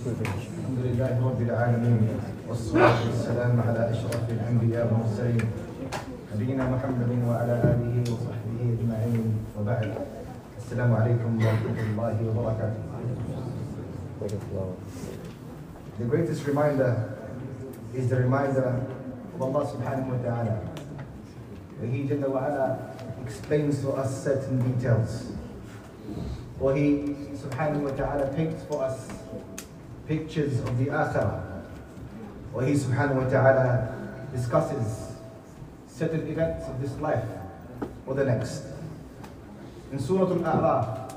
الحمد لله رب العالمين والصلاة والسلام على أشرف الأنبياء والمرسلين نبينا محمد وعلى آله وصحبه أجمعين وبعد السلام عليكم ورحمة الله وبركاته The greatest reminder is the reminder of Allah subhanahu wa ta'ala where He Jalla wa ala explains to us certain details or He subhanahu wa ta'ala paints for us pictures of the akhirah or He subhanahu wa ta'ala discusses certain events of this life or the next. In Surah Al-A'raf,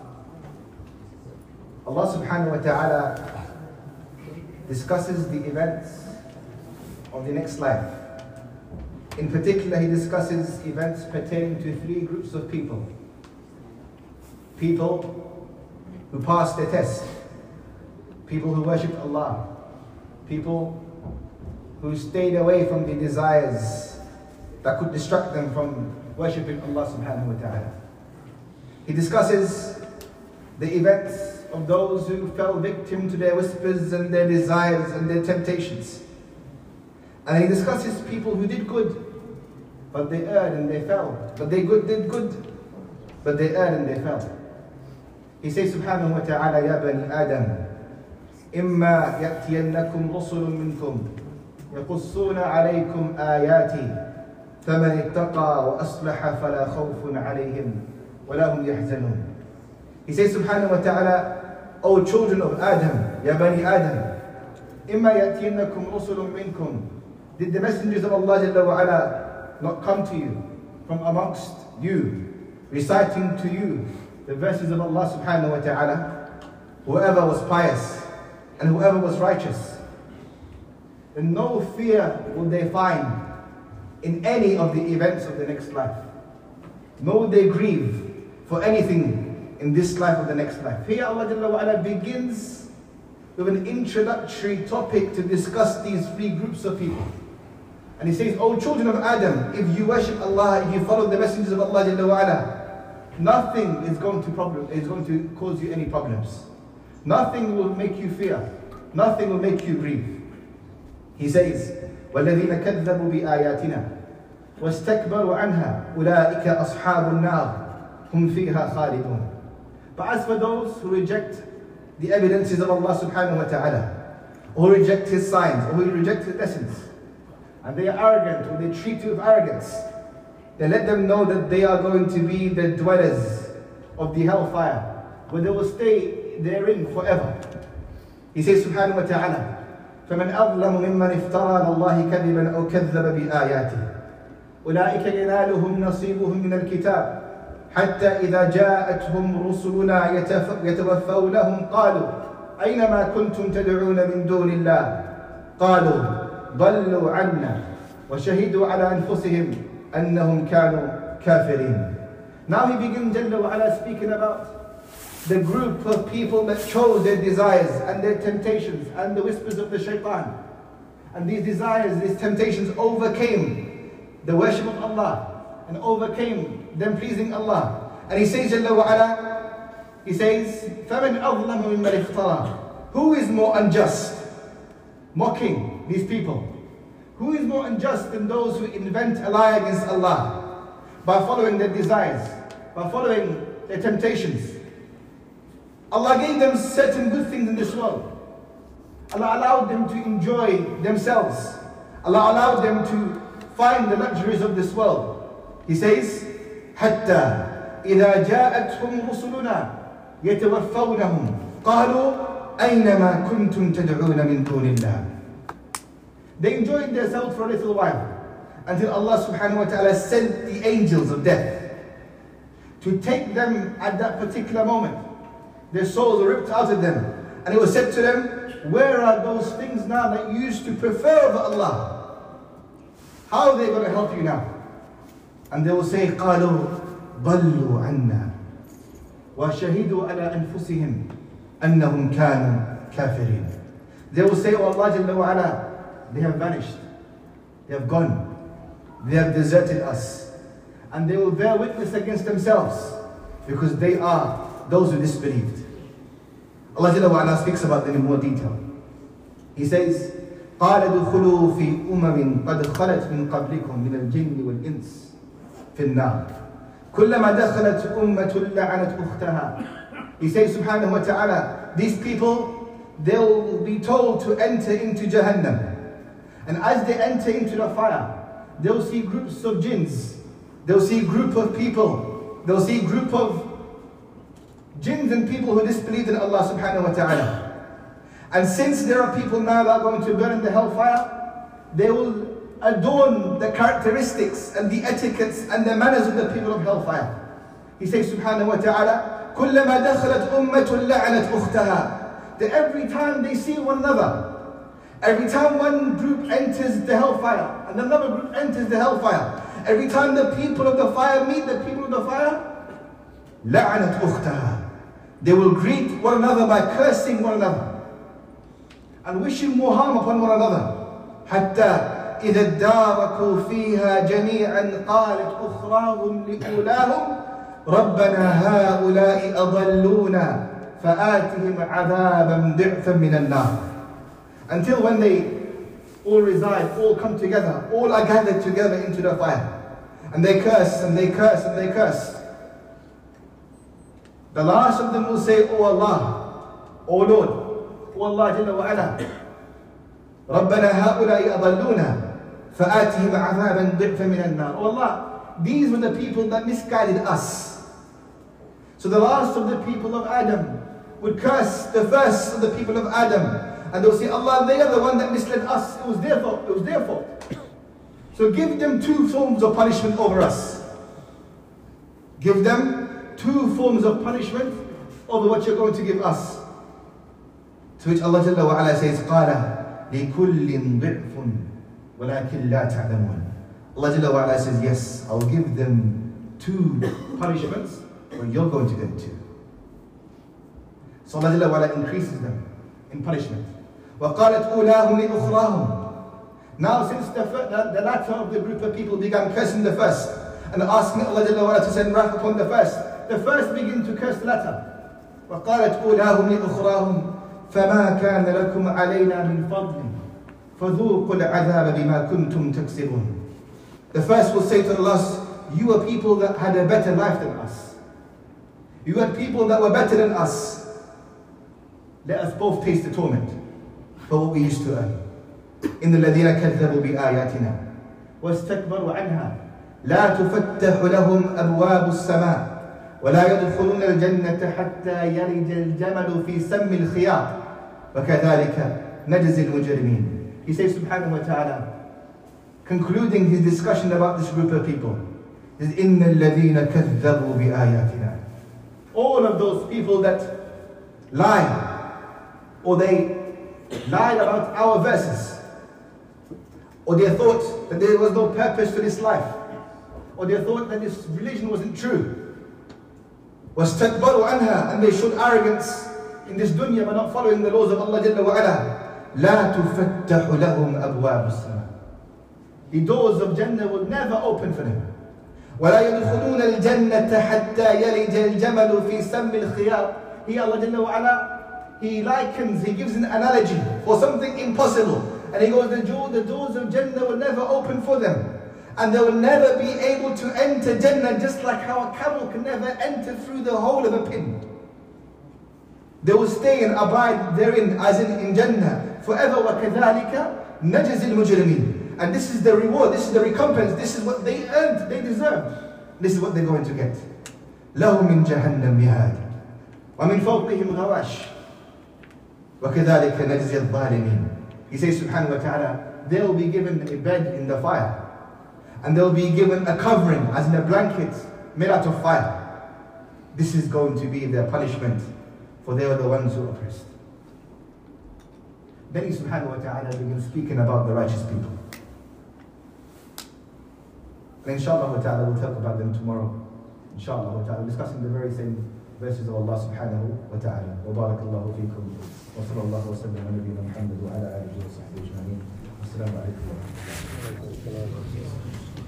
Allah subhanahu wa ta'ala discusses the events of the next life. In particular, he discusses events pertaining to three groups of people. People who pass the test, people who worshipped Allah, people who stayed away from the desires that could distract them from worshipping Allah subhanahu wa ta'ala. He discusses the events of those who fell victim to their whispers and their desires and their temptations. And he discusses people who did good, but they erred and they fell. But they good, did good, but they erred and they fell. He says subhanahu wa ta'ala, Ya bani Adam, إما يأتينكم رسل منكم يقصون عليكم آياتي فمن اتقى وأصلح فلا خوف عليهم ولا هم يحزنون He says subhanahu wa ta'ala, O children of Adam, Ya bani Adam, إما يأتينكم رسل منكم Did the messengers of Allah Jalla wa ala not come to you from amongst you, reciting to you the verses of Allah subhanahu wa ta'ala? Whoever was pious and whoever was righteous, and no fear will they find in any of the events of the next life. Nor will they grieve for anything in this life or the next life. Here Allah Jalla wa ala begins with an introductory topic to discuss these three groups of people. And he says, O children of Adam, if you worship Allah, if you follow the messengers of Allah Jalla wa ala, nothing is going to problem is going to cause you any problems. Nothing will make you fear. Nothing will make you grieve. He says, والذين كذبوا بآياتنا واستكبروا عنها أولئك أصحاب النار هم فيها خالدون But as for those who reject the evidences of Allah subhanahu wa ta'ala, or reject His signs, or who reject His lessons, and they are arrogant, or they treat you with arrogance, then let them know that they are going to be the dwellers of the hellfire, where they will stay therein forever. He says subhanahu wa ta'ala, فمن أظلم ممن افترى على كذبا أو كذب بآياته أولئك ينالهم نصيبهم من الكتاب حتى إذا جاءتهم رسلنا يتوفونهم قالوا أين ما كنتم تدعون من دون الله قالوا ضلوا عنا وشهدوا على أنفسهم أنهم كانوا كافرين Now he begins Jalla wa speaking about the group of people that chose their desires and their temptations and the whispers of the shaitan. And these desires, these temptations overcame the worship of Allah and overcame them pleasing Allah. And he says, Jalla wa ala, he says, فَمَنْ أَظْلَمُ مِمَّنِ افْتَرَى Who is more unjust? Mocking these people. Who is more unjust than those who invent a lie against Allah by following their desires, by following their temptations? Allah gave them certain good things in this world. Allah allowed them to enjoy themselves. Allah allowed them to find the luxuries of this world. He says, حتى إذا جاءتهم رسلنا يتوفونهم قالوا أين ما كنتم تدعون من دون الله They enjoyed themselves for a little while until Allah subhanahu wa ta'ala sent the angels of death to take them at that particular moment. Their souls were ripped out of them. And it was said to them, Where are those things now that you used to prefer over Allah? How are they going to help you now? And they will say, قالوا ضلوا عنا وشهدوا على أنفسهم أنهم كانوا كافرين. They will say, Oh Allah Jalla wa ala, they have vanished. They have gone. They have deserted us. And they will bear witness against themselves because they are those who disbelieved. Allah Jalla wa ala speaks about them in more detail. He says, قال ادخلوا في أمم قد خلت من قبلكم من الجن والإنس في النار كلما دخلت أمة لعنت أختها He says subhanahu wa ta'ala, these people, they'll be told to enter into Jahannam. And as they enter into the fire, they'll see groups of jinns, they'll see group of people, they'll see group of jinns and people who disbelieve in Allah subhanahu wa ta'ala. And since there are people now that are going to burn in the hellfire, they will adorn the characteristics and the etiquettes and the manners of the people of hellfire. He says subhanahu wa ta'ala, كلما دخلت أمة لعنت أختها That every time they see one another, every time one group enters the hellfire and another group enters the hellfire, every time the people of the fire meet the people of the fire, لعنت أختها They will greet one another by cursing one another and wishing more harm upon one another. حتى إذا اداركوا فيها جميعا قالت أخراهم لأولاهم ربنا هؤلاء أضلونا فآتهم عذابا ضعفا من النار Until when they all reside, all come together, all are gathered together into the fire. And they curse and they curse and they curse. The last of them will say, Oh Allah, Oh Lord, والله جل وعلا ربنا هؤلاء أضلونا فآتهم عذابا ضعفا من النار والله these were the people that misguided us so the last of the people of Adam would curse the first of the people of Adam and they'll say Allah they are the one that misled us it was their fault it was their fault so give them two forms of punishment over us give them two forms of punishment over what you're going to give us to which Allah Jalla wa ala says, قَالَ لِكُلٍّ ضِعْفٌ وَلَكِنْ لَا تَعْلَمُونَ Allah Jalla wa ala says, yes, I'll give them two punishments, but you're going to get two. So Allah Jalla wa ala increases them in punishment. وَقَالَتْ أُولَاهُمْ لِأُخْرَاهُمْ Now since the, the, the latter of the group of people began cursing the first, and asking Allah Jalla wa ala to send wrath upon the first, the first begin to curse the latter. وقالت أولاهم لأخراهم فما كان لكم علينا من فضل فذوقوا العذاب بما كنتم تكسبون The first will say to the last, you are people that had a better life than us. You had people that were better than us. Let us both taste the torment for what we used to earn. إن الذين كذبوا بآياتنا واستكبروا عنها لا تفتح لهم أبواب السماء ولا يدخلون الجنة حتى يرج الجمل في سم الخياط. وَكَذَلِكَ نَجْزِي الْمُجْرِمِينَ. He says subhanahu wa ta'ala, concluding his discussion about this group of people, is إِنَّ الَّذِينَ كَذَّبُوا بِآيَاتِنَا. All of those people that lie, or they lied about our verses, or they thought that there was no purpose to this life, or they thought that this religion wasn't true, واستكبروا عنها and they showed arrogance in this dunya by not following the laws of Allah Jalla wa ala. لا تفتح لهم أبواب السماء. The doors of Jannah will never open for them. ولا يدخلون الجنة حتى يلج الجمل في سم الخيار. He Allah Jalla wa ala, He likens, He gives an analogy for something impossible. And He goes, the, door, the doors of Jannah will never open for them. And they will never be able to enter Jannah just like how a camel can never enter through the hole of a pin. They will stay and abide therein as in, in Jannah forever. وَكَذَلِكَ نَجْزِ الْمُجْرِمِينَ And this is the reward, this is the recompense, this is what they earned, they deserved. This is what they're going to get. لَهُ مِنْ جَهَنَّمْ مِهَادٍ وَمِنْ فَوْقِهِمْ غَوَاشٍ وَكَذَلِكَ نَجْزِ الظَّالِمِينَ he says subhanahu wa ta'ala, they'll be given a bed in the fire. And they'll be given a covering, as in a blanket made out of fire. This is going to be their punishment for they were the ones who oppressed. Then he subhanahu wa ta'ala begins speaking about the righteous people. And inshallah wa ta'ala we'll talk about them tomorrow. Inshallah wa ta'ala, discussing the very same verses of Allah subhanahu wa ta'ala. Wa barakallahu. Wa sallallahu wa sallam ala nabiyyina Muhammad wa ala alihi wa sahbihi ajma'in. Assalamu alaikum